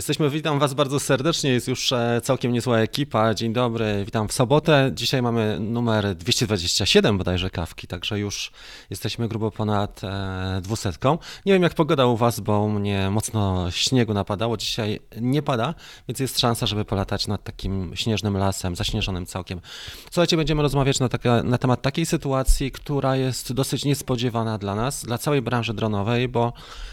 Jesteśmy, witam Was bardzo serdecznie, jest już e, całkiem niezła ekipa. Dzień dobry, witam w sobotę. Dzisiaj mamy numer 227 bodajże kawki, także już jesteśmy grubo ponad e, dwusetką. Nie wiem jak pogoda u Was, bo mnie mocno śniegu napadało. Dzisiaj nie pada, więc jest szansa, żeby polatać nad takim śnieżnym lasem, zaśnieżonym całkiem. Słuchajcie, będziemy rozmawiać na, taka, na temat takiej sytuacji, która jest dosyć niespodziewana dla nas, dla całej branży dronowej, bo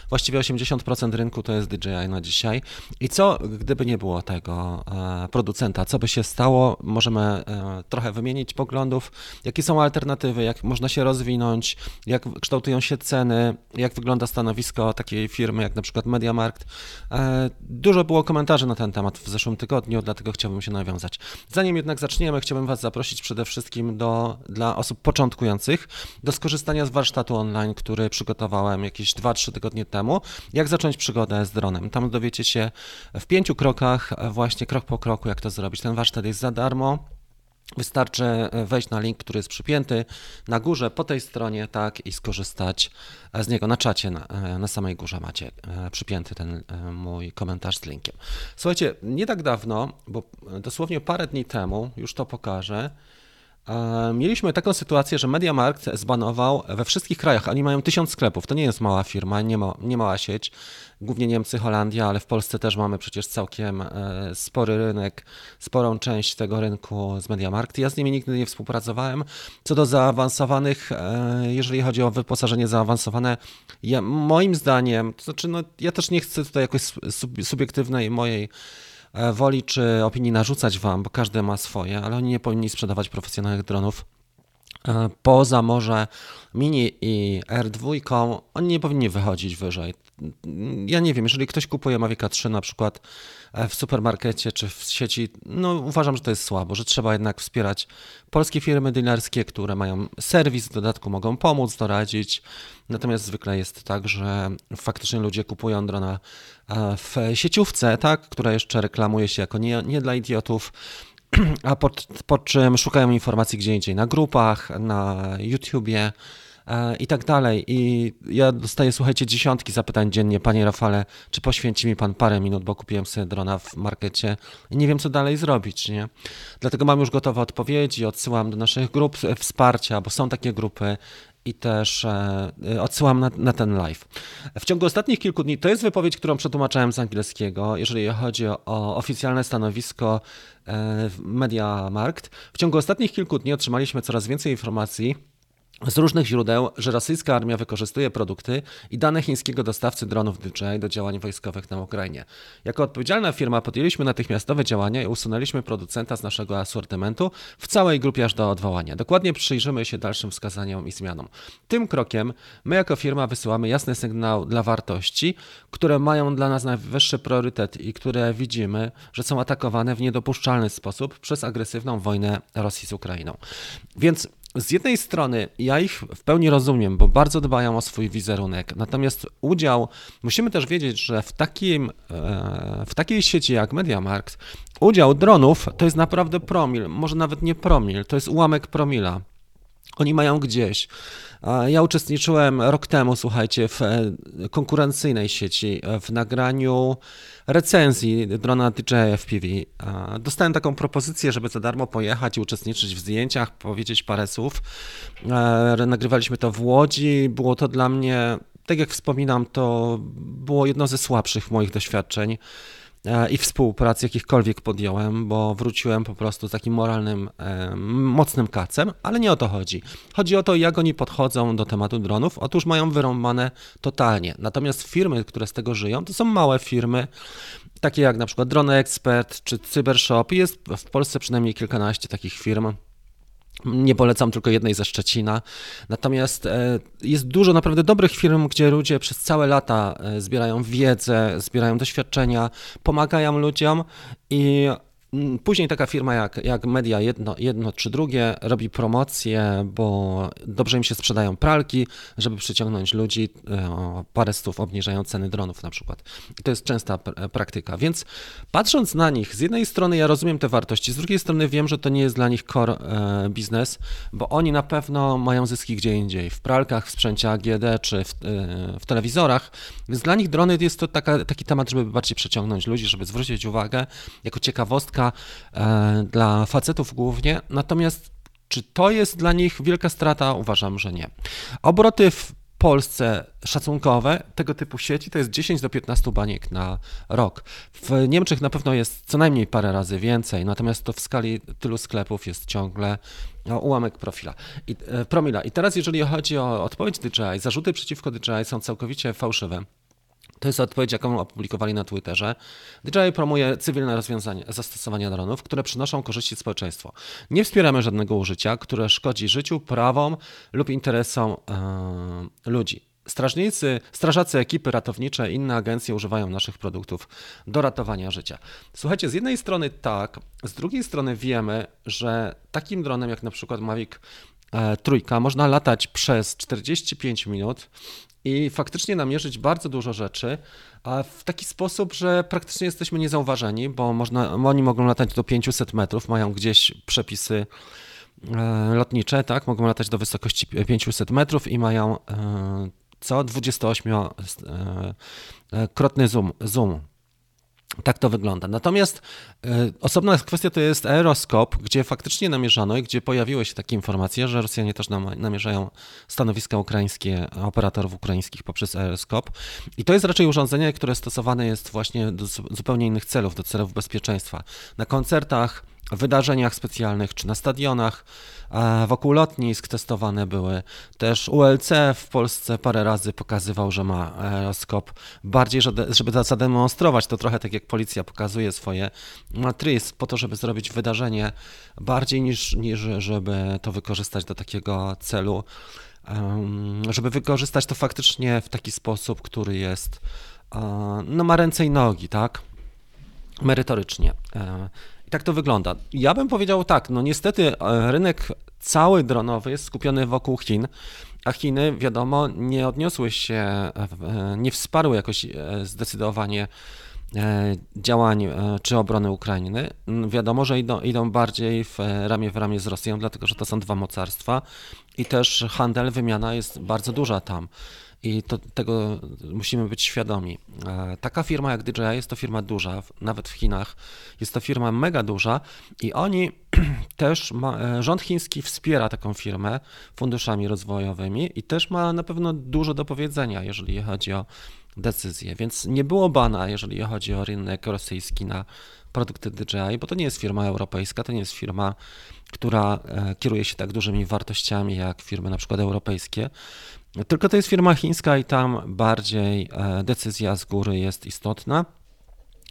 właściwie 80% rynku to jest DJI na dzisiaj. I co, gdyby nie było tego e, producenta? Co by się stało? Możemy e, trochę wymienić poglądów. Jakie są alternatywy? Jak można się rozwinąć? Jak kształtują się ceny? Jak wygląda stanowisko takiej firmy jak na przykład MediaMarkt? E, dużo było komentarzy na ten temat w zeszłym tygodniu, dlatego chciałbym się nawiązać. Zanim jednak zaczniemy, chciałbym Was zaprosić przede wszystkim do, dla osób początkujących do skorzystania z warsztatu online, który przygotowałem jakieś 2-3 tygodnie temu. Jak zacząć przygodę z dronem? Tam dowiecie się w pięciu krokach, właśnie krok po kroku, jak to zrobić. Ten warsztat jest za darmo. Wystarczy wejść na link, który jest przypięty na górze po tej stronie, tak, i skorzystać z niego. Na czacie na, na samej górze macie e, przypięty ten e, mój komentarz z linkiem. Słuchajcie, nie tak dawno, bo dosłownie parę dni temu, już to pokażę, e, Mieliśmy taką sytuację, że MediaMarkt zbanował we wszystkich krajach, oni mają tysiąc sklepów, to nie jest mała firma, nie, ma, nie mała sieć, głównie Niemcy, Holandia, ale w Polsce też mamy przecież całkiem e, spory rynek, sporą część tego rynku z MediaMarkt. Ja z nimi nigdy nie współpracowałem. Co do zaawansowanych, e, jeżeli chodzi o wyposażenie zaawansowane, ja, moim zdaniem, to znaczy no, ja też nie chcę tutaj jakoś subiektywnej mojej woli czy opinii narzucać wam, bo każdy ma swoje, ale oni nie powinni sprzedawać profesjonalnych dronów. Poza może Mini i R2, oni nie powinni wychodzić wyżej. Ja nie wiem, jeżeli ktoś kupuje Mavic 3 na przykład e, w supermarkecie czy w sieci, no uważam, że to jest słabo, że trzeba jednak wspierać polskie firmy dealerskie, które mają serwis, w dodatku mogą pomóc, doradzić. Natomiast zwykle jest tak, że faktycznie ludzie kupują drona e, w sieciówce, tak, która jeszcze reklamuje się jako nie, nie dla idiotów, a po, po czym szukają informacji gdzie indziej, na grupach, na YouTubie, E, i tak dalej. I ja dostaję, słuchajcie, dziesiątki zapytań dziennie. Panie Rafale, czy poświęci mi pan parę minut, bo kupiłem sobie drona w markecie i nie wiem, co dalej zrobić, nie? Dlatego mam już gotowe odpowiedzi, odsyłam do naszych grup wsparcia, bo są takie grupy i też e, odsyłam na, na, ten live. W ciągu ostatnich kilku dni, to jest wypowiedź, którą przetłumaczyłem z angielskiego, jeżeli chodzi o, oficjalne stanowisko e, Media Markt. W ciągu ostatnich kilku dni otrzymaliśmy coraz więcej informacji z różnych źródeł, że rosyjska armia wykorzystuje produkty i dane chińskiego dostawcy dronów DJI do działań wojskowych na Ukrainie. Jako odpowiedzialna firma podjęliśmy natychmiastowe działania i usunęliśmy producenta z naszego asortymentu w całej grupie aż do odwołania. Dokładnie przyjrzymy się dalszym wskazaniom i zmianom. Tym krokiem my jako firma wysyłamy jasny sygnał dla wartości, które mają dla nas najwyższy priorytet i które widzimy, że są atakowane w niedopuszczalny sposób przez agresywną wojnę Rosji z Ukrainą. Więc z jednej strony ja ich w pełni rozumiem, bo bardzo dbają o swój wizerunek. Natomiast udział, musimy też wiedzieć, że w, takim, e, w takiej sieci jak MediaMarkt, udział dronów to jest naprawdę promil, może nawet nie promil, to jest ułamek promila. Oni mają gdzieś. Ja uczestniczyłem rok temu, słuchajcie, w e, konkurencyjnej sieci, e, w nagraniu recenzji drona DJI FPV. Dostałem taką propozycję, żeby za darmo pojechać i uczestniczyć w zdjęciach, powiedzieć parę słów. E, nagrywaliśmy to w Łodzi. Było to dla mnie, tak jak wspominam, to było jedno ze słabszych moich doświadczeń. E, i współpracy jakichkolwiek podjąłem, bo wróciłem po prostu z takim moralnym, mocnym kacem, ale nie o to chodzi. Chodzi o to, jak oni podchodzą do tematu dronów. Otóż mają wyrąbane totalnie. Natomiast firmy, które z tego żyją, to są małe firmy, takie jak na przykład Drone Expert czy Cybershop. Jest w Polsce przynajmniej kilkanaście takich firm. Nie polecam tylko jednej ze Szczecina. Natomiast e, jest dużo naprawdę dobrych firm, gdzie ludzie przez całe lata e, zbierają wiedzę, zbierają doświadczenia, pomagają ludziom i później taka firma jak, jak Media jedno, jedno czy drugie robi promocję, bo dobrze im się sprzedają pralki, żeby przyciągnąć ludzi, e, parę stów obniżają ceny dronów na przykład. I to jest częsta praktyka. Więc patrząc na nich, z jednej strony ja rozumiem te wartości, z drugiej strony wiem, że to nie jest dla nich core e, biznes, bo oni na pewno mają zyski gdzie indziej, w pralkach, w sprzęcie AGD czy w, e, w telewizorach, więc dla nich drony jest to taka, taki temat, żeby bardziej przeciągnąć ludzi, żeby zwrócić uwagę jako ciekawostka E, dla facetów głównie, natomiast czy to jest dla nich wielka strata? Uważam, że nie. Obroty w Polsce szacunkowe tego typu sieci to jest 10 do 15 baniek na rok. W Niemczech na pewno jest co najmniej parę razy więcej, natomiast to w skali tylu sklepów jest ciągle no, ułamek profila. I, e, promila. I teraz jeżeli chodzi o odpowiedź DJI, zarzuty przeciwko DJI są całkowicie fałszywe. To jest odpowiedź, jaką opublikowali na Twitterze. DJI promuje cywilne rozwiązania, zastosowania dronów, które przynoszą korzyści społeczeństwu. Nie wspieramy żadnego użycia, które szkodzi życiu, prawom lub interesom yy, ludzi. Strażnicy, strażacy, ekipy ratownicze, inne agencje używają naszych produktów do ratowania życia. Słuchajcie, z jednej strony tak, z drugiej strony wiemy, że takim dronem jak na przykład Mavic e, trójka można latać przez 45 minut i faktycznie namierzyć bardzo dużo rzeczy, w taki sposób, że praktycznie jesteśmy niezauważeni, bo można, oni mogą latać do 500 metrów, mają gdzieś przepisy e, lotnicze, tak, mogą latać do wysokości 500 metrów i mają e, co? 28-krotny e, zoom, zoom tak to wygląda. Natomiast y, osobna kwestia to jest aeroskop, gdzie faktycznie namierzano i gdzie pojawiły się takie informacje, że Rosjanie też nam, namierzają stanowiska ukraińskie, operatorów ukraińskich poprzez aeroskop. I to jest raczej urządzenie, które stosowane jest właśnie do zupełnie innych celów, do celów bezpieczeństwa. Na koncertach, wydarzeniach specjalnych czy na stadionach. Wokół lotnisk testowane były. Też ULC w Polsce parę razy pokazywał, że ma aeroskop. Bardziej, żeby zademonstrować to trochę tak jak policja pokazuje swoje matrys po to, żeby zrobić wydarzenie bardziej niż, niż żeby to wykorzystać do takiego celu, żeby wykorzystać to faktycznie w taki sposób, który jest, no ma ręce i nogi, tak? Merytorycznie. E, i tak to wygląda. Ja bym powiedział tak, no niestety e, rynek cały dronowy jest skupiony wokół Chin, a Chiny, wiadomo, nie odniosły się, e, nie wsparły jakoś e, zdecydowanie działań czy obrony Ukrainy. Wiadomo, że idą, idą bardziej w ramię w ramię z Rosją, dlatego że to są dwa mocarstwa i też handel, wymiana jest bardzo duża tam i to, tego musimy być świadomi. E, taka firma jak DJI jest to firma duża, nawet w Chinach jest to firma mega duża i oni też, ma, e, rząd chiński wspiera taką firmę funduszami rozwojowymi i też ma na pewno dużo do powiedzenia, jeżeli chodzi o decyzje, więc nie było bana, jeżeli chodzi o rynek rosyjski na produkty DJI, bo to nie jest firma europejska, to nie jest firma, która e, kieruje się tak dużymi wartościami jak firmy na przykład europejskie. Tylko to jest firma chińska i tam bardziej e, decyzja z góry jest istotna.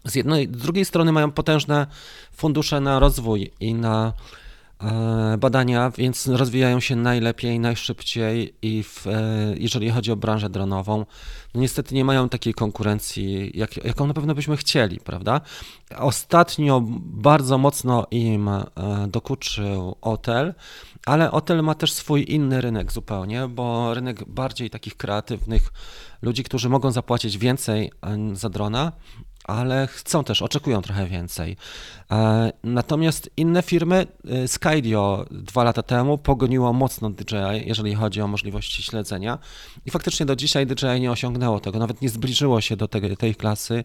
Z jednej, z drugiej strony mają potężne fundusze na rozwój i na badania, więc rozwijają się najlepiej, najszybciej i w, e, jeżeli chodzi o branżę dronową, no niestety nie mają takiej konkurencji, jak, jaką na pewno byśmy chcieli, prawda? Ostatnio bardzo mocno im dokuczył Otel, ale Otel ma też swój inny rynek zupełnie, bo rynek bardziej takich kreatywnych ludzi, którzy mogą zapłacić więcej za drona, ale chcą też, oczekują trochę więcej. E, natomiast inne firmy, y, Skydio dwa lata temu pogoniło mocno DJI, jeżeli chodzi o możliwości śledzenia i faktycznie do dzisiaj DJI nie osiągnęło tego, nawet nie zbliżyło się do tej, tej klasy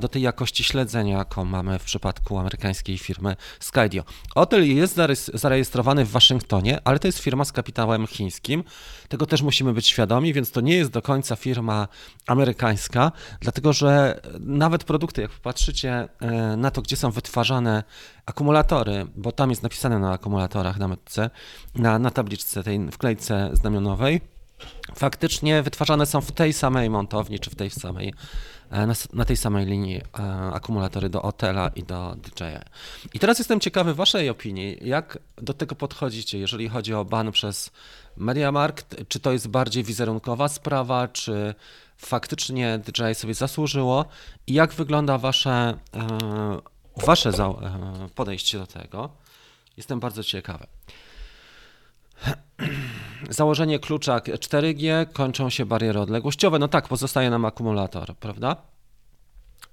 do tej jakości śledzenia, jaką mamy w przypadku amerykańskiej firmy Skydio. Hotel jest zarejestrowany w Waszyngtonie, ale to jest firma z kapitałem chińskim. Tego też musimy być świadomi, więc to nie jest do końca firma amerykańska, dlatego że nawet produkty, jak popatrzycie e, na to, gdzie są wytwarzane akumulatory, bo tam jest napisane na akumulatorach na metce, na, na tabliczce tej wklejce znamionowej, faktycznie wytwarzane są w tej samej montowni, czy w tej samej E, na, na tej samej linii e, akumulatory do Otela i do DJI. I teraz jestem ciekawy Waszej opinii, jak do tego podchodzicie, jeżeli chodzi o ban przez MediaMarkt, czy to jest bardziej wizerunkowa sprawa, czy faktycznie DJI sobie zasłużyło i jak wygląda Wasze e, wasze podejście do tego. Jestem bardzo ciekawy. Założenie klucza 4G, kończą się bariery odległościowe. No tak, pozostaje nam akumulator, prawda?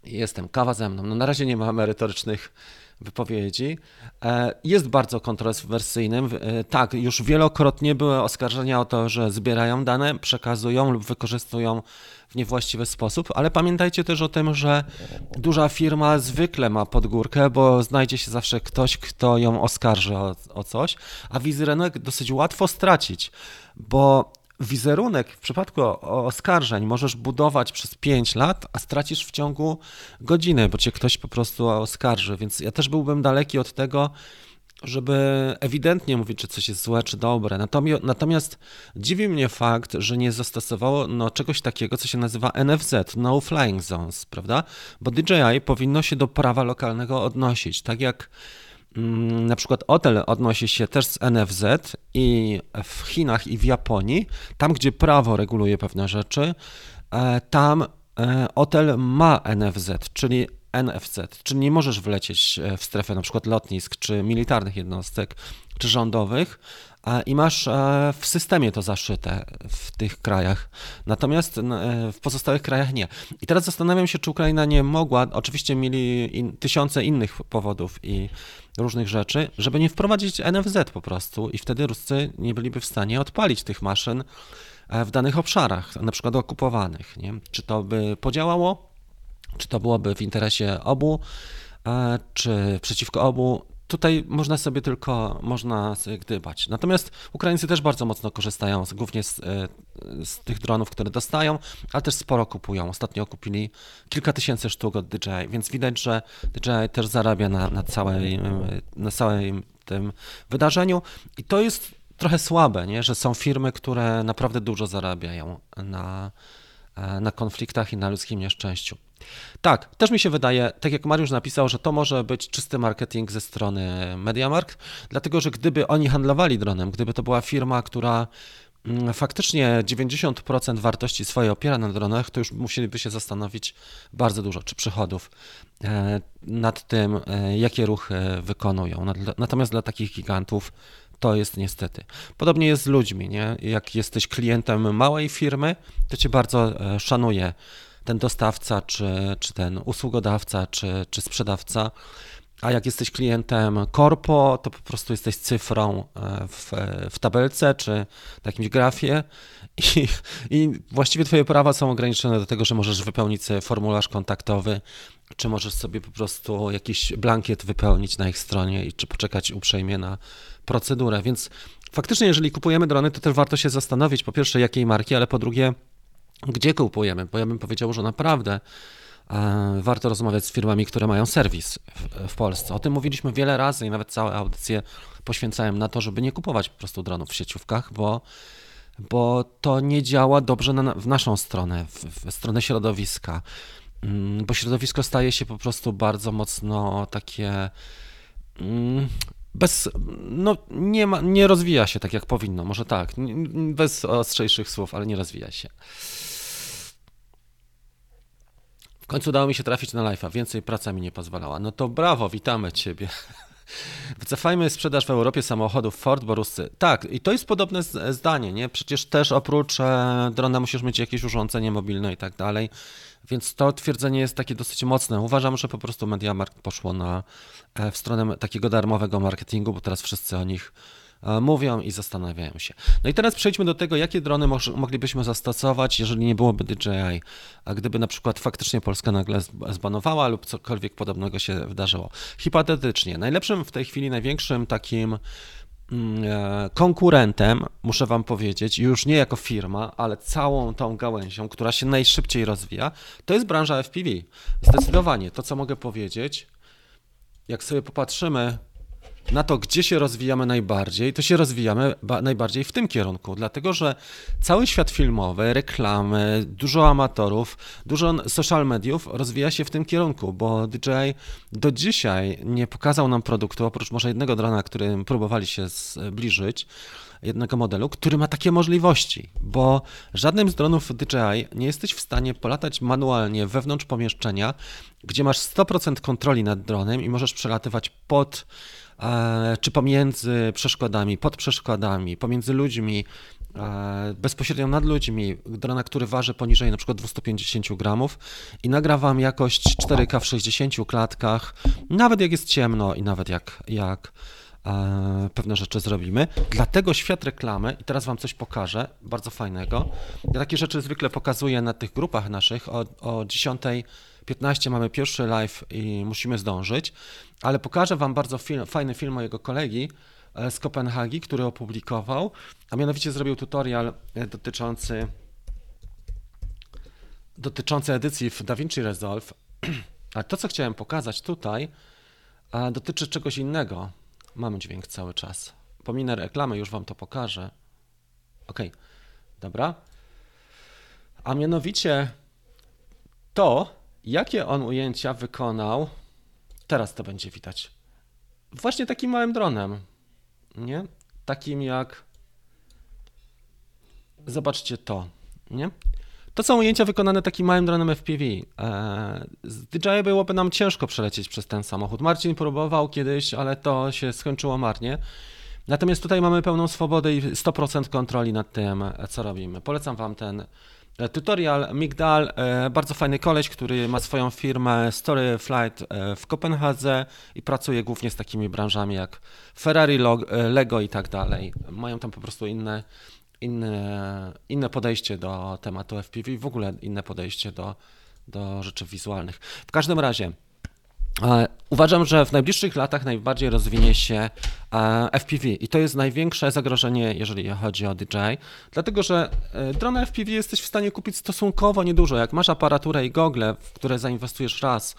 Jestem, kawa ze mną. No na razie nie ma merytorycznych wypowiedzi. E, jest bardzo kontrowersyjnym. E, tak, już wielokrotnie były oskarżenia o to, że zbierają dane, przekazują lub wykorzystują w niewłaściwy sposób, ale pamiętajcie też o tym, że duża firma zwykle ma podgórkę, bo znajdzie się zawsze ktoś, kto ją oskarży o, o coś, a wizerunek dosyć łatwo stracić, bo wizerunek w przypadku oskarżeń możesz budować przez 5 lat, a stracisz w ciągu godziny, bo cię ktoś po prostu oskarży. Więc ja też byłbym daleki od tego, żeby ewidentnie mówić, czy coś jest złe, czy dobre. Natomiast, natomiast dziwi mnie fakt, że nie zastosowało no, czegoś takiego, co się nazywa NFZ, No Flying Zones, prawda? Bo DJI powinno się do prawa lokalnego odnosić. Tak jak na przykład hotel odnosi się też z NFZ i w Chinach i w Japonii, tam gdzie prawo reguluje pewne rzeczy, e, tam e, hotel ma NFZ, czyli NFC, czyli nie możesz wlecieć e, w strefę na przykład lotnisk, czy militarnych jednostek, czy rządowych i masz w systemie to zaszyte w tych krajach. Natomiast w pozostałych krajach nie. I teraz zastanawiam się, czy Ukraina nie mogła, oczywiście mieli in, tysiące innych powodów i różnych rzeczy, żeby nie wprowadzić NFZ po prostu i wtedy Ruscy nie byliby w stanie odpalić tych maszyn w danych obszarach, na przykład okupowanych. Nie? Czy to by podziałało? Czy to byłoby w interesie obu, e, czy przeciwko obu? Tutaj można sobie tylko można sobie gdybać. Natomiast Ukraińcy też bardzo mocno korzystają głównie z, e, z, tych dronów, które dostają, ale też sporo kupują. Ostatnio kupili kilka tysięcy sztuk od DJI, więc widać, że DJI też zarabia na, na, całej, na całym tym wydarzeniu i to jest trochę słabe, nie? że są firmy, które naprawdę dużo zarabiają na, e, na konfliktach i na ludzkim nieszczęściu. Tak, też mi się wydaje, tak jak Mariusz napisał, że to może być czysty marketing ze strony MediaMarkt, dlatego że gdyby oni handlowali dronem, gdyby to była firma, która mm, faktycznie 90% wartości swojej opiera na dronach, to już musieliby się zastanowić bardzo dużo, czy przychodów e, nad tym, e, jakie ruchy wykonują. Natomiast dla takich gigantów to jest niestety. Podobnie jest z ludźmi, nie? Jak jesteś klientem małej firmy, to cię bardzo e, szanuje ten dostawca, czy, czy ten usługodawca, czy, czy sprzedawca. A jak jesteś klientem korpo, to po prostu jesteś cyfrą e, w, w tabelce czy w jakimś grafie i, i właściwie Twoje prawa są ograniczone do tego, że możesz wypełnić formularz kontaktowy, czy możesz sobie po prostu jakiś blankiet wypełnić na ich stronie i czy poczekać uprzejmie na procedurę. Więc faktycznie, jeżeli kupujemy drony, to też warto się zastanowić, po pierwsze, jakiej marki, ale po drugie, gdzie kupujemy? Bo ja bym powiedział, że naprawdę e, warto rozmawiać z firmami, które mają serwis w, w, Polsce. O tym mówiliśmy wiele razy i nawet całe audycje poświęcałem na to, żeby nie kupować po prostu dronów w sieciówkach, bo, bo to nie działa dobrze na, w naszą stronę, w, w stronę środowiska. Mm, bo środowisko staje się po prostu bardzo mocno takie mm, bez, no nie, ma, nie rozwija się tak jak powinno, może tak, bez ostrzejszych słów, ale nie rozwija się końcu udało mi się trafić na live'a, więcej praca mi nie pozwalała. No to brawo, witamy Ciebie. Wycofajmy sprzedaż w Europie samochodów Ford, bo Ruscy. Tak, i to jest podobne zdanie, nie? Przecież też oprócz e, drona musisz mieć jakieś urządzenie mobilne i tak dalej. Więc to twierdzenie jest takie dosyć mocne. Uważam, że po prostu MediaMarkt poszło na, e, w stronę takiego darmowego marketingu, bo teraz wszyscy o nich mówią i zastanawiają się. No i teraz przejdźmy do tego, jakie drony moglibyśmy zastosować, jeżeli nie byłoby DJI, a gdyby na przykład faktycznie Polska nagle zbanowała lub cokolwiek podobnego się wydarzyło. Hipotetycznie, najlepszym w tej chwili, największym takim mm, e, konkurentem, muszę Wam powiedzieć, już nie jako firma, ale całą tą gałęzią, która się najszybciej rozwija, to jest branża FPV. Zdecydowanie to, co mogę powiedzieć, jak sobie popatrzymy na to, gdzie się rozwijamy najbardziej, to się rozwijamy najbardziej w tym kierunku, dlatego że cały świat filmowy, reklamy, dużo amatorów, dużo social mediów rozwija się w tym kierunku, bo DJI do dzisiaj nie pokazał nam produktu, oprócz może jednego drona, którym próbowali się zbliżyć, jednego modelu, który ma takie możliwości, bo żadnym z dronów DJI nie jesteś w stanie polatać manualnie wewnątrz pomieszczenia, gdzie masz 100% kontroli nad dronem i możesz przelatywać pod czy pomiędzy przeszkodami, pod przeszkodami, pomiędzy ludźmi, e, bezpośrednio nad ludźmi, drona, który waży poniżej przykład 250 gramów i nagrywam jakość 4K w 60 klatkach, nawet jak jest ciemno i nawet jak, jak E, pewne rzeczy zrobimy. Dlatego świat reklamy, i teraz Wam coś pokażę, bardzo fajnego. Ja takie rzeczy zwykle pokazuję na tych grupach naszych. O, o 10.15 mamy pierwszy live i musimy zdążyć, ale pokażę Wam bardzo film, fajny film mojego kolegi e, z Kopenhagi, który opublikował, a mianowicie zrobił tutorial e, dotyczący dotyczący edycji w DaVinci Resolve. Ale to, co chciałem pokazać tutaj, dotyczy czegoś innego. Mamy dźwięk cały czas. Pominę reklamę, już Wam to pokażę. Ok, dobra. A mianowicie to, jakie on ujęcia wykonał, teraz to będzie widać. Właśnie takim małym dronem, nie? Takim jak. Zobaczcie to, nie? To są ujęcia wykonane takim małym dronem FPV. E, z DJI byłoby nam ciężko przelecieć przez ten samochód. Marcin próbował kiedyś, ale to się skończyło marnie. Natomiast tutaj mamy pełną swobodę i 100% kontroli nad tym, co robimy. Polecam Wam ten e, tutorial. Migdal, e, bardzo fajny koleś, który ma swoją firmę Story Flight w Kopenhadze i pracuje głównie z takimi branżami jak Ferrari, Lego i tak dalej. Mają tam po prostu inne inne, inne podejście do tematu FPV, w ogóle inne podejście do, do rzeczy wizualnych. W każdym razie, e, Uważam, że w najbliższych latach najbardziej rozwinie się e, FPV i to jest największe zagrożenie, jeżeli chodzi o DJI, dlatego że e, drona FPV jesteś w stanie kupić stosunkowo niedużo. Jak masz aparaturę i gogle, w które zainwestujesz raz,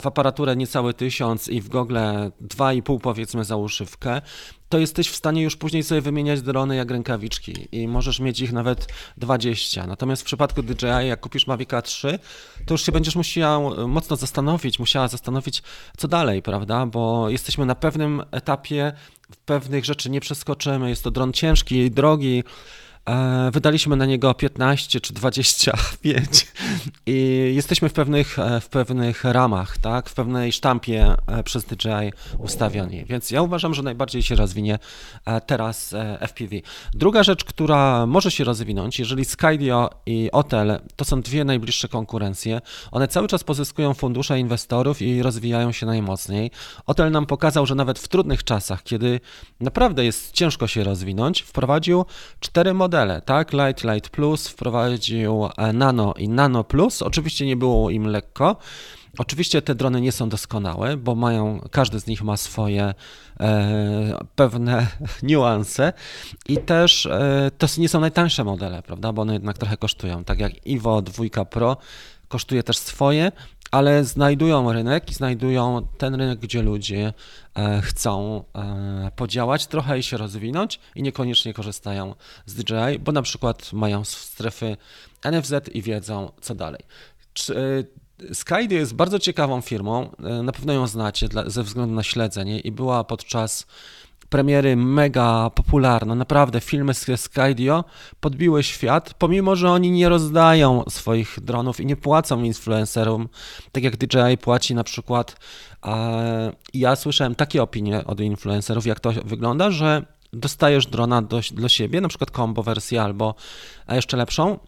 w aparaturę niecały tysiąc i w gogle 2,5 powiedzmy za uszywkę, to jesteś w stanie już później sobie wymieniać drony jak rękawiczki i możesz mieć ich nawet 20. Natomiast w przypadku DJI, jak kupisz Mavica 3, to już się będziesz musiał mocno zastanowić, musiała zastanowić, co dalej, prawda? Bo jesteśmy na pewnym etapie, pewnych rzeczy nie przeskoczymy. Jest to dron ciężki, drogi, wydaliśmy na niego 15 czy 25 i jesteśmy w pewnych, e, w pewnych ramach, tak, w pewnej sztampie e, przez DJI ustawioni. Więc ja uważam, że najbardziej się rozwinie teraz FPV. Druga rzecz, która może się rozwinąć, jeżeli Skydio i Otel to są dwie najbliższe konkurencje, one cały czas pozyskują fundusze inwestorów i rozwijają się najmocniej. Otel nam pokazał, że nawet w trudnych czasach, kiedy naprawdę jest ciężko się rozwinąć, wprowadził cztery modele modele, tak? Light, Light Plus wprowadził e, Nano i Nano Plus. Oczywiście nie było im lekko. Oczywiście te drony nie są doskonałe, bo mają, każdy z nich ma swoje e, pewne niuanse i też e, to nie są najtańsze modele, prawda, bo one jednak trochę kosztują, tak jak Ivo 2 Pro kosztuje też swoje, ale znajdują rynek i znajdują ten rynek, gdzie ludzie e, chcą e, podziałać trochę i się rozwinąć i niekoniecznie korzystają z DJI, bo na przykład mają strefy NFZ i wiedzą co dalej. E, Skydio jest bardzo ciekawą firmą, na pewno ją znacie ze względu na śledzenie i była podczas premiery mega popularne. Naprawdę filmy z Skydio podbiły świat, pomimo że oni nie rozdają swoich dronów i nie płacą influencerom, tak jak DJI płaci na przykład. Ja słyszałem takie opinie od influencerów, jak to wygląda, że dostajesz drona do, do siebie, na przykład combo wersję albo jeszcze lepszą,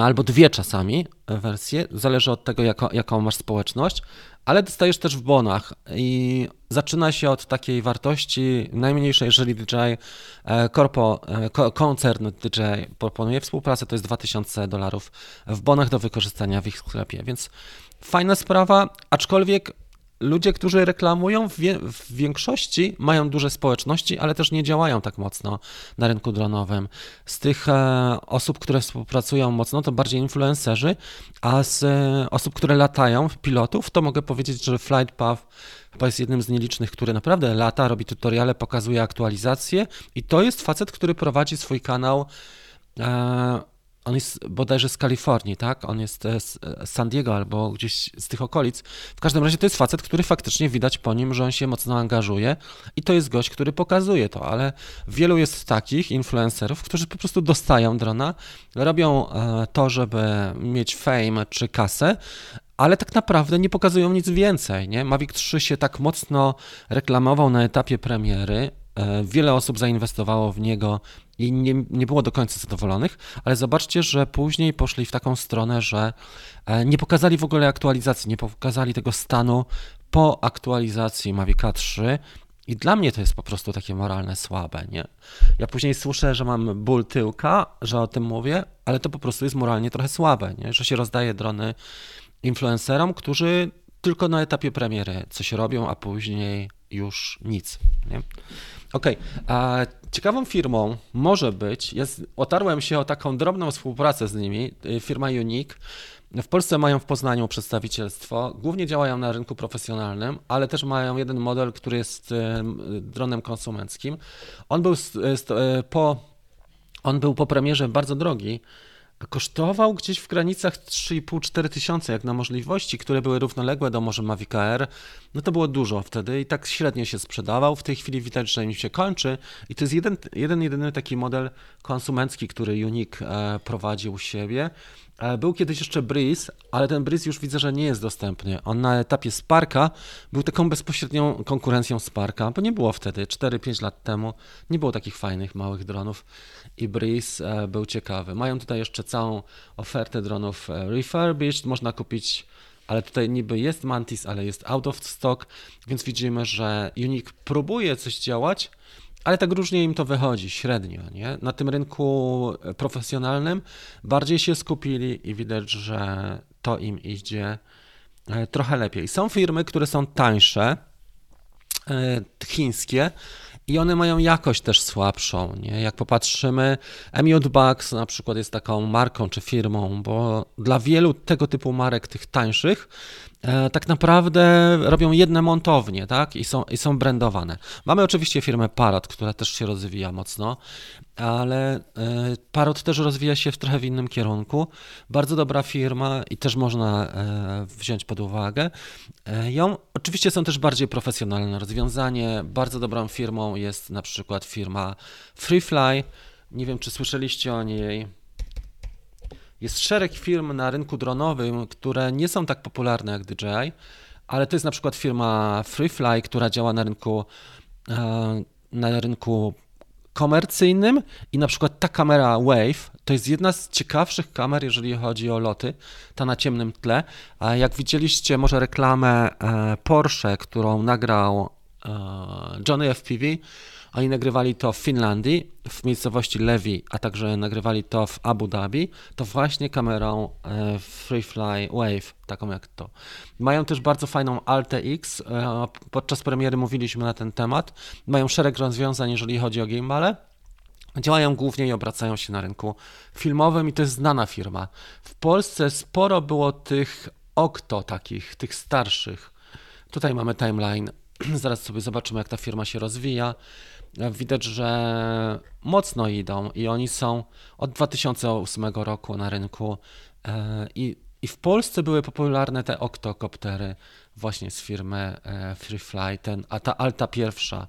albo dwie czasami wersje, zależy od tego, jako, jaką masz społeczność, ale dostajesz też w bonach i zaczyna się od takiej wartości najmniejszej, jeżeli DJI e, korpo, e, koncern DJI proponuje współpracę, to jest 2000 dolarów w bonach do wykorzystania w ich sklepie, więc fajna sprawa, aczkolwiek ludzie, którzy reklamują w, większości mają duże społeczności, ale też nie działają tak mocno na rynku dronowym. Z tych e, osób, które współpracują mocno, to bardziej influencerzy, a z osób, które latają, pilotów, to mogę powiedzieć, że Flightpath chyba jest jednym z nielicznych, który naprawdę lata, robi tutoriale, pokazuje aktualizacje i to jest facet, który prowadzi swój kanał e, on jest bodajże z Kalifornii, tak? On jest e, z e, San Diego albo gdzieś z tych okolic. W każdym razie to jest facet, który faktycznie widać po nim, że on się mocno angażuje i to jest gość, który pokazuje to, ale wielu jest takich influencerów, którzy po prostu dostają drona, robią to, żeby mieć fame czy kasę, ale tak naprawdę nie pokazują nic więcej. Nie? Mavic 3 się tak mocno reklamował na etapie premiery. Wiele osób zainwestowało w niego i nie, nie było do końca zadowolonych, ale zobaczcie, że później poszli w taką stronę, że e, nie pokazali w ogóle aktualizacji, nie pokazali tego stanu po aktualizacji Mavic 3 i dla mnie to jest po prostu takie moralne słabe, nie? Ja później słyszę, że mam ból tyłka, że o tym mówię, ale to po prostu jest moralnie trochę słabe, nie? Że się rozdaje drony influencerom, którzy tylko na etapie premiery coś robią, a później już nic, nie? Okej, okay. ciekawą firmą może być, otarłem się o taką drobną współpracę z nimi, y, firma Unique. W Polsce mają w Poznaniu przedstawicielstwo, głównie działają na rynku profesjonalnym, ale też mają jeden model, który jest y, dronem konsumenckim. On był y, po, on był po premierze bardzo drogi, kosztował gdzieś w granicach 3,5-4 tysiące, jak na możliwości, które były równoległe do może Mavic Air, no to było dużo wtedy i tak średnio się sprzedawał. W tej chwili widać, że im się kończy i to jest jeden, jeden jedyny taki model konsumencki, który Unique e, prowadzi u siebie. E, był kiedyś jeszcze Breeze, ale ten Breeze już widzę, że nie jest dostępny. On na etapie Sparka był taką bezpośrednią konkurencją Sparka, bo nie było wtedy, 4-5 lat temu, nie było takich fajnych małych dronów i Breeze e, był ciekawy. Mają tutaj jeszcze całą ofertę dronów e, refurbished, można kupić ale tutaj niby jest Mantis, ale jest out of stock, więc widzimy, że Unique próbuje coś działać, ale tak różnie im to wychodzi, średnio. Nie? Na tym rynku profesjonalnym bardziej się skupili i widać, że to im idzie e, trochę lepiej. Są firmy, które są tańsze, chińskie, i one mają jakość też słabszą. Nie? Jak popatrzymy, Emiot Bugs na przykład jest taką marką czy firmą, bo dla wielu tego typu marek, tych tańszych, e, tak naprawdę robią jedne montownie tak? I, są, i są brandowane. Mamy oczywiście firmę Parrot, która też się rozwija mocno, ale e, Parrot też rozwija się w trochę w innym kierunku. Bardzo dobra firma i też można e, wziąć pod uwagę e, ją. Oczywiście są też bardziej profesjonalne rozwiązanie. Bardzo dobrą firmą jest na przykład firma FreeFly. Nie wiem, czy słyszeliście o niej. Jest szereg firm na rynku dronowym, które nie są tak popularne jak DJI, ale to jest na przykład firma FreeFly, która działa na rynku na rynku komercyjnym i na przykład ta kamera Wave to jest jedna z ciekawszych kamer, jeżeli chodzi o loty, ta na ciemnym tle. Jak widzieliście może reklamę e, Porsche, którą nagrał e, Johnny FPV, oni nagrywali to w Finlandii, w miejscowości Levi, a także nagrywali to w Abu Dhabi, to właśnie kamerą e, Freefly Wave, taką jak to. Mają też bardzo fajną Alta X, e, podczas premiery mówiliśmy na ten temat. Mają szereg rozwiązań, jeżeli chodzi o gimbale. Działają głównie i obracają się na rynku filmowym i to jest znana firma. W Polsce sporo było tych Okto takich, tych starszych. Tutaj mamy timeline. Zaraz sobie zobaczymy, jak ta firma się rozwija widać, że mocno idą i oni są od 2008 roku na rynku e, i, i w Polsce były popularne te oktokoptery właśnie z firmy e, FreeFly, ten, a ta Alta pierwsza,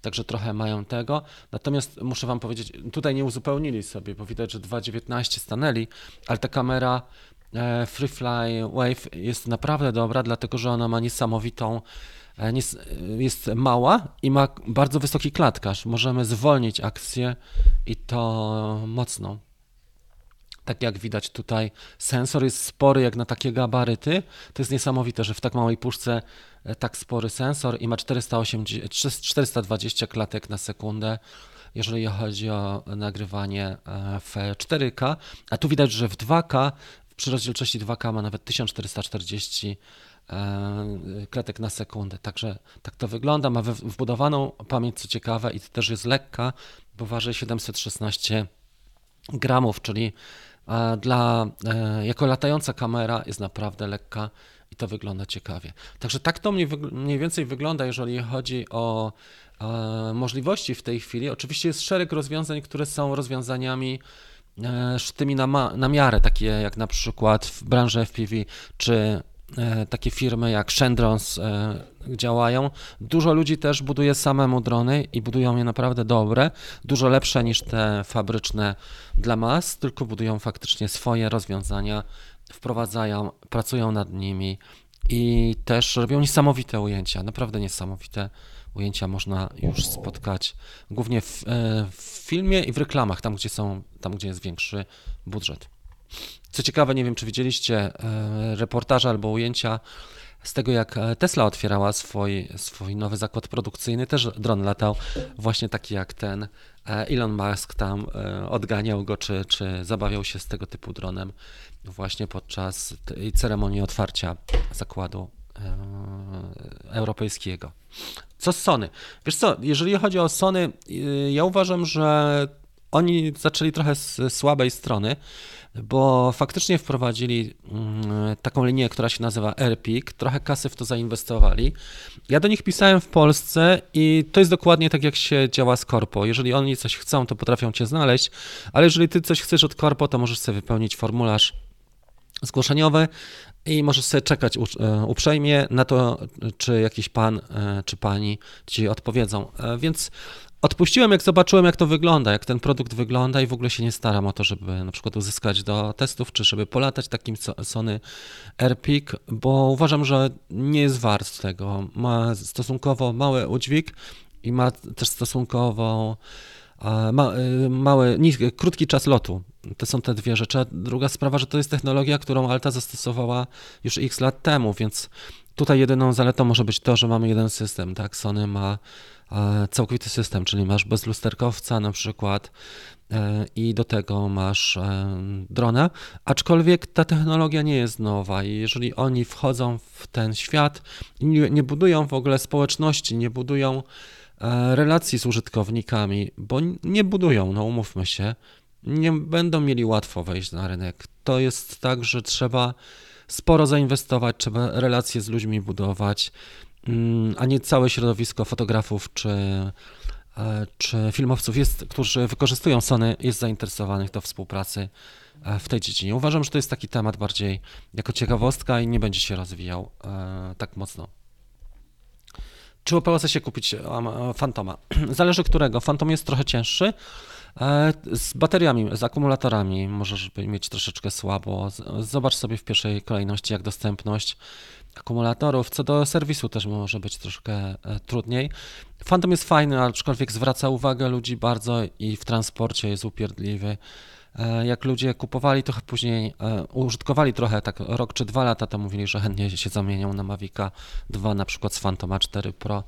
także trochę mają tego. Natomiast muszę Wam powiedzieć, tutaj nie uzupełnili sobie, bo widać, że 2.19 stanęli, ale ta kamera e, FreeFly Wave jest naprawdę dobra, dlatego że ona ma niesamowitą jest mała i ma bardzo wysoki klatkarz. Możemy zwolnić akcję i to mocno. Tak jak widać tutaj, sensor jest spory jak na takie gabaryty. To jest niesamowite, że w tak małej puszce e, tak spory sensor i ma 480, 420 klatek na sekundę, jeżeli chodzi o nagrywanie e, w 4K. A tu widać, że w 2K, przy rozdzielczości 2K ma nawet 1440 klatek na sekundę. Także tak to wygląda. Ma wbudowaną pamięć, co ciekawe, i też jest lekka, bo waży 716 gramów, czyli dla, jako latająca kamera jest naprawdę lekka i to wygląda ciekawie. Także tak to mniej więcej wygląda, jeżeli chodzi o możliwości w tej chwili. Oczywiście jest szereg rozwiązań, które są rozwiązaniami e, sztymi na, na miarę, takie jak na przykład w branży FPV, czy e, takie firmy jak Shendrons e, działają. Dużo ludzi też buduje samemu drony i budują je naprawdę dobre, dużo lepsze niż te fabryczne dla mas, tylko budują faktycznie swoje rozwiązania, wprowadzają, pracują nad nimi i też robią niesamowite ujęcia, naprawdę niesamowite ujęcia można już spotkać głównie w, e, w, filmie i w reklamach, tam gdzie są, tam gdzie jest większy budżet. Co ciekawe, nie wiem czy widzieliście e, reportaże albo ujęcia z tego, jak e, Tesla otwierała swój, swój nowy zakład produkcyjny, też dron latał właśnie taki jak ten. Elon Musk tam odganiał go, czy, czy zabawiał się z tego typu dronem właśnie podczas tej ceremonii otwarcia zakładu europejskiego. Co z Sony? Wiesz co, jeżeli chodzi o Sony, y, ja uważam, że oni zaczęli trochę z słabej strony, bo faktycznie wprowadzili mm, taką linię, która się nazywa AirPik, trochę kasy w to zainwestowali. Ja do nich pisałem w Polsce i to jest dokładnie tak, jak się działa z Corpo. Jeżeli oni coś chcą, to potrafią cię znaleźć, ale jeżeli ty coś chcesz od Corpo, to możesz sobie wypełnić formularz zgłoszeniowy i możesz sobie czekać e, uprzejmie na to, czy jakiś pan e, czy pani ci odpowiedzą. E, więc odpuściłem, jak zobaczyłem, jak to wygląda, jak ten produkt wygląda i w ogóle się nie staram o to, żeby na przykład uzyskać do testów, czy żeby polatać takim Sony AirPik, bo uważam, że nie jest wart tego. Ma stosunkowo mały udźwig i ma też stosunkowo ma, mały, niski, krótki czas lotu. To są te dwie rzeczy. Druga sprawa, że to jest technologia, którą Alta zastosowała już x lat temu, więc tutaj jedyną zaletą może być to, że mamy jeden system, tak? Sony ma e, całkowity system, czyli masz bezlusterkowca na przykład e, i do tego masz e, drona, aczkolwiek ta technologia nie jest nowa i jeżeli oni wchodzą w ten świat, nie, nie budują w ogóle społeczności, nie budują relacji z użytkownikami, bo nie budują, no umówmy się, nie będą mieli łatwo wejść na rynek. To jest tak, że trzeba sporo zainwestować, trzeba relacje z ludźmi budować, mm, a nie całe środowisko fotografów czy, e, czy filmowców, jest, którzy wykorzystują Sony, jest zainteresowanych do współpracy e, w tej dziedzinie. Uważam, że to jest taki temat bardziej jako ciekawostka i nie będzie się rozwijał e, tak mocno. Czy opłaca się kupić Fantoma? Zależy którego. Fantom jest trochę cięższy, z bateriami, z akumulatorami możesz mieć troszeczkę słabo. Zobacz sobie w pierwszej kolejności, jak dostępność akumulatorów. Co do serwisu też może być troszkę e, trudniej. Phantom jest fajny, aczkolwiek zwraca uwagę ludzi bardzo i w transporcie jest upierdliwy. E, jak ludzie kupowali trochę później, użytkowali trochę, tak rok czy dwa lata, to mówili, że chętnie się zamienią na Mavica 2, na przykład z Phantoma 4 Pro,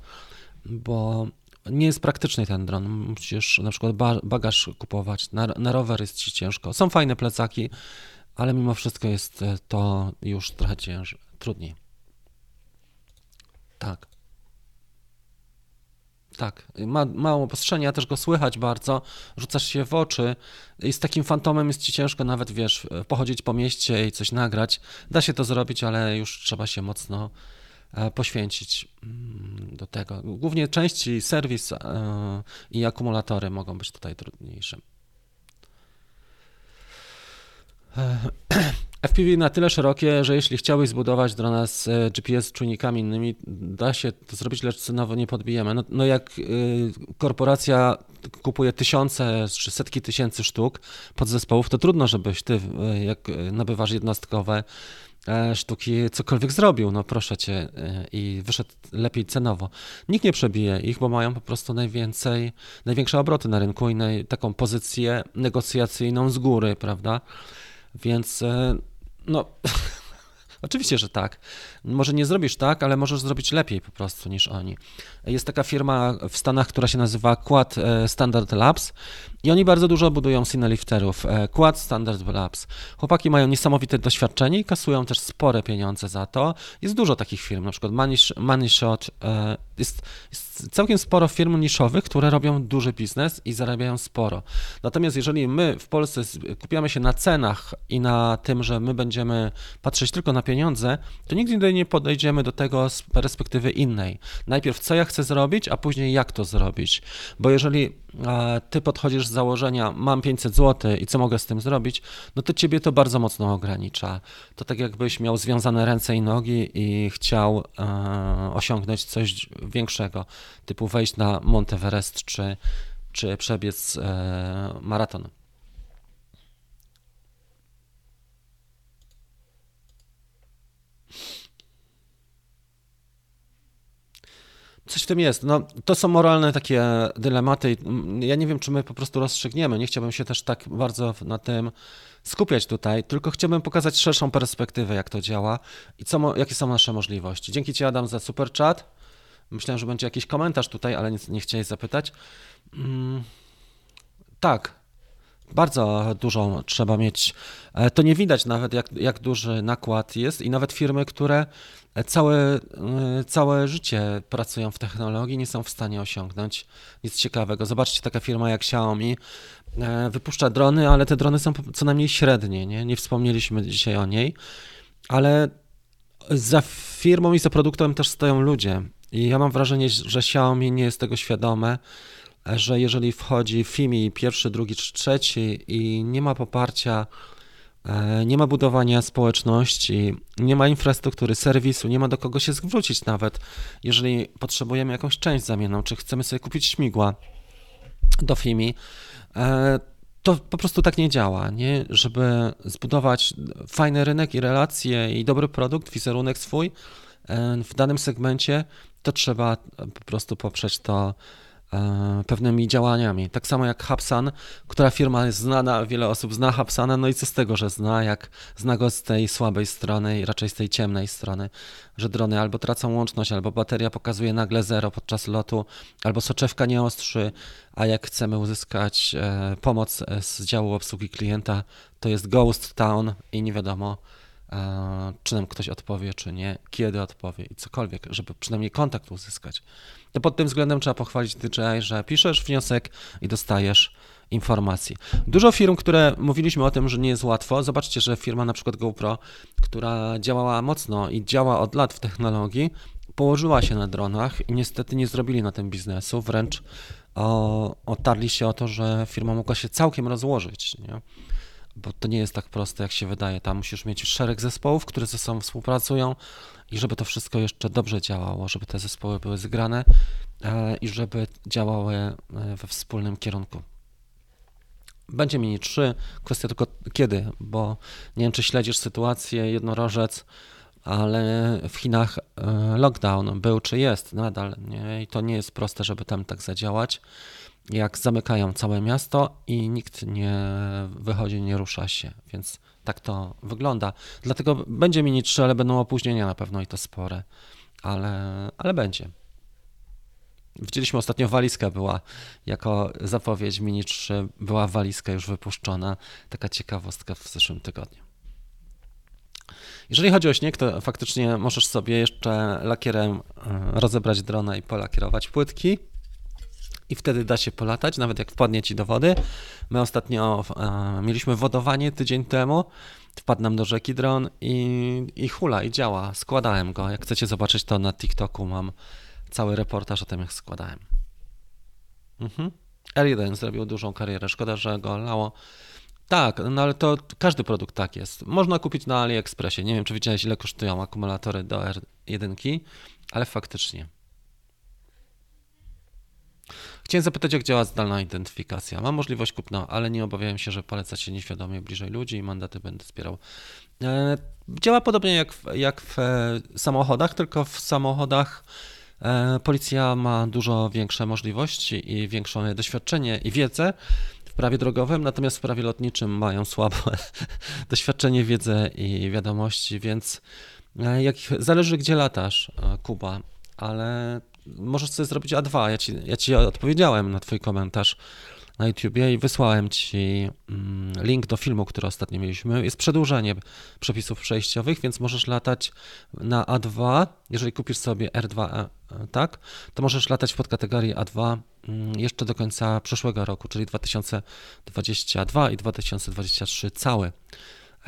bo nie jest praktyczny ten dron. Musisz na przykład bagaż kupować, na, na rower jest ci ciężko. Są fajne plecaki, ale mimo wszystko jest e, to już trochę ciężej, trudniej. Tak. Tak, ma mało postrzenia, też go słychać bardzo, rzucasz się w oczy i z takim fantomem jest ci ciężko nawet, wiesz, pochodzić po mieście i coś nagrać. Da się to zrobić, ale już trzeba się mocno poświęcić mm, do tego. Głównie części, serwis e, i akumulatory mogą być tutaj trudniejsze. E, FPV na tyle szerokie, że jeśli chciałbyś zbudować drona z GPS czujnikami innymi, da się to zrobić, lecz cenowo nie podbijemy. No, no jak korporacja kupuje tysiące czy setki tysięcy sztuk podzespołów, to trudno, żebyś ty, jak nabywasz jednostkowe E, sztuki cokolwiek zrobił, no proszę cię, e, i wyszedł lepiej cenowo. Nikt nie przebije ich, bo mają po prostu najwięcej, największe obroty na rynku i naj, taką pozycję negocjacyjną z góry, prawda? Więc e, no, Oczywiście, że tak. Może nie zrobisz tak, ale możesz zrobić lepiej po prostu niż oni. Jest taka firma w Stanach, która się nazywa Quad e, Standard Labs i oni bardzo dużo budują cinelifterów. E, Quad Standard Labs. Chłopaki mają niesamowite doświadczenie i kasują też spore pieniądze za to. Jest dużo takich firm, na przykład Money, Money Shot. E, jest, jest całkiem sporo firm niszowych, które robią duży biznes i zarabiają sporo. Natomiast jeżeli my w Polsce kupiamy się na cenach i na tym, że my będziemy patrzeć tylko na pieniądze, to nigdy nie podejdziemy do tego z perspektywy innej. Najpierw co ja chcę zrobić, a później jak to zrobić. Bo jeżeli ty podchodzisz z założenia, mam 500 zł i co mogę z tym zrobić, no to ciebie to bardzo mocno ogranicza. To tak jakbyś miał związane ręce i nogi i chciał e, osiągnąć coś większego, typu wejść na Monteverest czy, czy przebiec e, maraton. Coś w tym jest. No, to są moralne takie dylematy. Ja nie wiem, czy my po prostu rozstrzygniemy. Nie chciałbym się też tak bardzo na tym skupiać tutaj, tylko chciałbym pokazać szerszą perspektywę, jak to działa i co, jakie są nasze możliwości. Dzięki Ci, Adam, za super chat. Myślałem, że będzie jakiś komentarz tutaj, ale nie, nie chciałeś zapytać. Mm, tak, bardzo dużą trzeba mieć. E, to nie widać nawet, jak, jak duży nakład jest, i nawet firmy, które całe, e, całe życie pracują w technologii, nie są w stanie osiągnąć nic ciekawego. Zobaczcie, taka firma jak Xiaomi e, wypuszcza drony, ale te drony są co najmniej średnie. Nie, nie wspomnieliśmy dzisiaj o niej, ale za firmą i za produktem też stoją ludzie. I ja mam wrażenie, że Xiaomi nie jest tego świadome że jeżeli wchodzi FIMI pierwszy, drugi czy trzeci i nie ma poparcia, e, nie ma budowania społeczności, nie ma infrastruktury, serwisu, nie ma do kogo się zwrócić nawet, jeżeli potrzebujemy jakąś część zamienną, czy chcemy sobie kupić śmigła do FIMI, e, to po prostu tak nie działa, nie? Żeby zbudować fajny rynek i relacje i dobry produkt, wizerunek swój e, w danym segmencie, to trzeba po prostu poprzeć to pewnymi działaniami. Tak samo jak Hapsan, która firma jest znana, wiele osób zna Hapsana, no i co z tego, że zna, jak zna go z tej słabej strony i raczej z tej ciemnej strony, że drony albo tracą łączność, albo bateria pokazuje nagle zero podczas lotu, albo soczewka nie ostrzy, a jak chcemy uzyskać e, pomoc e, z działu obsługi klienta, to jest Ghost Town i nie wiadomo, czy nam ktoś odpowie, czy nie, kiedy odpowie i cokolwiek, żeby przynajmniej kontakt uzyskać. To pod tym względem trzeba pochwalić DJI, że piszesz wniosek i dostajesz informacji. Dużo firm, które mówiliśmy o tym, że nie jest łatwo. Zobaczcie, że firma na przykład GoPro, która działała mocno i działa od lat w technologii, położyła się na dronach i niestety nie zrobili na tym biznesu, wręcz o, otarli się o to, że firma mogła się całkiem rozłożyć. Nie? Bo to nie jest tak proste, jak się wydaje. Tam musisz mieć szereg zespołów, które ze sobą współpracują i żeby to wszystko jeszcze dobrze działało, żeby te zespoły były zgrane e, i żeby działały e, we wspólnym kierunku. Będzie Mini 3, kwestia tylko kiedy, bo nie wiem, czy śledzisz sytuację, jednorożec, ale w Chinach e, lockdown był czy jest nadal i to nie jest proste, żeby tam tak zadziałać jak zamykają całe miasto i nikt nie wychodzi, nie rusza się, więc tak to wygląda. Dlatego będzie Mini 3, ale będą opóźnienia na pewno i to spore, ale, ale będzie. Widzieliśmy ostatnio walizkę była, jako zapowiedź Mini 3 była walizka już wypuszczona, taka ciekawostka w zeszłym tygodniu. Jeżeli chodzi o śnieg, to faktycznie możesz sobie jeszcze lakierem e, rozebrać drona i polakierować płytki i wtedy da się polatać, nawet jak wpadnie ci do wody. My ostatnio e, mieliśmy wodowanie tydzień temu, wpadł nam do rzeki dron i, i hula, i działa. Składałem go. Jak chcecie zobaczyć to na TikToku, mam cały reportaż o tym, jak składałem. Mhm. L1 zrobił dużą karierę, szkoda, że go lało. Tak, no ale to każdy produkt tak jest. Można kupić na AliExpressie. Nie wiem, czy widziałeś, ile kosztują akumulatory do R1, ale faktycznie. Chciałem zapytać, jak działa zdalna identyfikacja. Mam możliwość kupna, ale nie obawiałem się, że poleca się nieświadomie bliżej ludzi i mandaty będę zbierał. E, działa podobnie jak w, jak w e, samochodach, tylko w samochodach e, policja ma dużo większe możliwości i większe doświadczenie i wiedzę. w prawie drogowym, natomiast w prawie lotniczym mają słabe doświadczenie, wiedzę i wiadomości, więc jak, zależy gdzie latasz, Kuba, ale możesz sobie zrobić A2. Ja ci, ja ci odpowiedziałem na twój komentarz na YouTubie i wysłałem ci mm, link do filmu, który ostatnio mieliśmy. Jest przedłużenie przepisów przejściowych, więc możesz latać na A2. Jeżeli kupisz sobie R2, e, tak, to możesz latać w podkategorii A2 mm, jeszcze do końca przyszłego roku, czyli 2022 i 2023 cały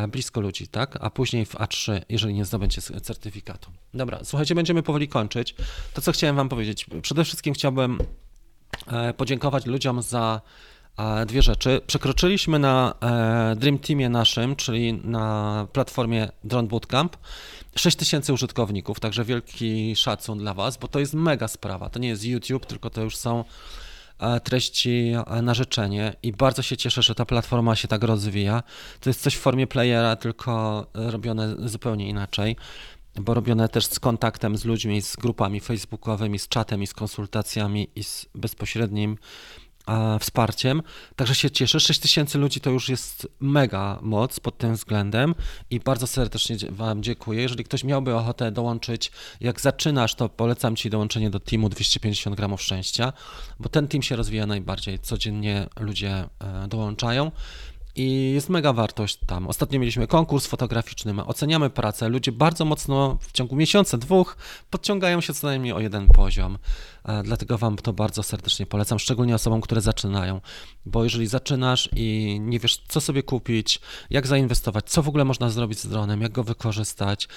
blisko ludzi, tak? A później w A3, jeżeli nie zdobędzie certyfikatu. Dobra, słuchajcie, będziemy powoli kończyć. To, co chciałem Wam powiedzieć. Przede wszystkim chciałbym E, podziękować ludziom za e, dwie rzeczy. Przekroczyliśmy na e, Dream Teamie naszym, czyli na platformie Drone Bootcamp, 6000 użytkowników, także wielki szacun dla Was, bo to jest mega sprawa. To nie jest YouTube, tylko to już są treści na życzenie i bardzo się cieszę, że ta platforma się tak rozwija. To jest coś w formie playera, tylko robione zupełnie inaczej bo robione też z kontaktem z ludźmi, z grupami facebookowymi, z czatem i z konsultacjami i z bezpośrednim e, wsparciem. Także się cieszę. 6000 ludzi to już jest mega moc pod tym względem i bardzo serdecznie Wam dziękuję. Jeżeli ktoś miałby ochotę dołączyć, jak zaczynasz, to polecam Ci dołączenie do teamu 250 gramów szczęścia, bo ten team się rozwija najbardziej. Codziennie ludzie e, dołączają. I jest mega wartość tam. Ostatnio mieliśmy konkurs fotograficzny, my oceniamy pracę. Ludzie bardzo mocno w ciągu miesiąca, dwóch podciągają się co najmniej o jeden poziom. E, dlatego Wam to bardzo serdecznie polecam, szczególnie osobom, które zaczynają. Bo jeżeli zaczynasz i nie wiesz, co sobie kupić, jak zainwestować, co w ogóle można zrobić z dronem, jak go wykorzystać,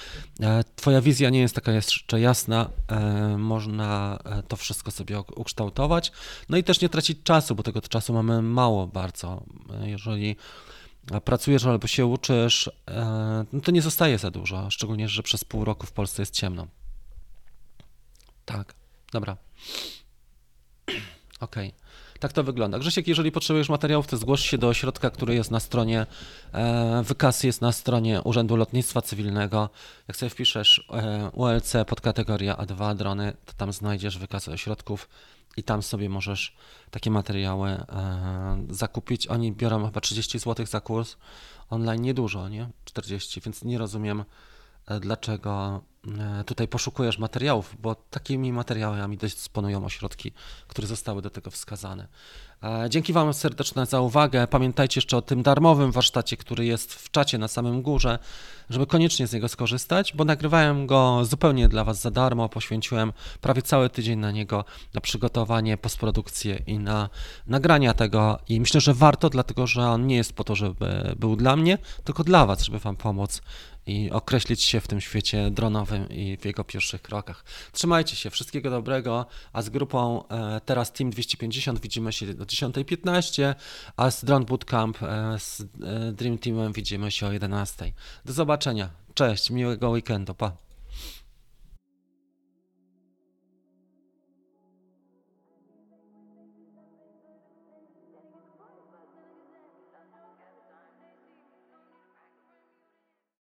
e, Twoja wizja nie jest taka jeszcze jasna, e, można to wszystko sobie ukształtować. No i też nie tracić czasu, bo tego czasu mamy mało bardzo. Jeżeli pracujesz albo się uczysz, no to nie zostaje za dużo, szczególnie, że przez pół roku w Polsce jest ciemno. Tak, dobra. Okej. Okay. Tak to wygląda. Grzesiek, jeżeli potrzebujesz materiałów, to zgłoś się do ośrodka, który jest na stronie, e, wykaz jest na stronie Urzędu Lotnictwa Cywilnego. Jak sobie wpiszesz e, ULC pod kategorię A2 drony, to tam znajdziesz wykaz ośrodków i tam sobie możesz takie materiały e, zakupić. Oni biorą chyba 30 zł za kurs. Online niedużo, nie? 40, więc nie rozumiem, e, dlaczego tutaj poszukujesz materiałów, bo takimi materiałami dysponują ośrodki, które zostały do tego wskazane. E, dzięki Wam serdeczne za uwagę. Pamiętajcie jeszcze o tym darmowym warsztacie, który jest w czacie na samym górze, żeby koniecznie z niego skorzystać, bo nagrywałem go zupełnie dla Was za darmo. Poświęciłem prawie cały tydzień na niego, na przygotowanie, postprodukcję i na nagrania tego. I myślę, że warto, dlatego że on nie jest po to, żeby był dla mnie, tylko dla Was, żeby Wam pomóc i określić się w tym świecie dronowym i w jego pierwszych krokach. Trzymajcie się, wszystkiego dobrego, a z grupą e, teraz Team 250 widzimy się do 10.15, a z Drone Bootcamp e, z e, Dream Teamem widzimy się o 11.00. Do zobaczenia, cześć, miłego weekendu, pa!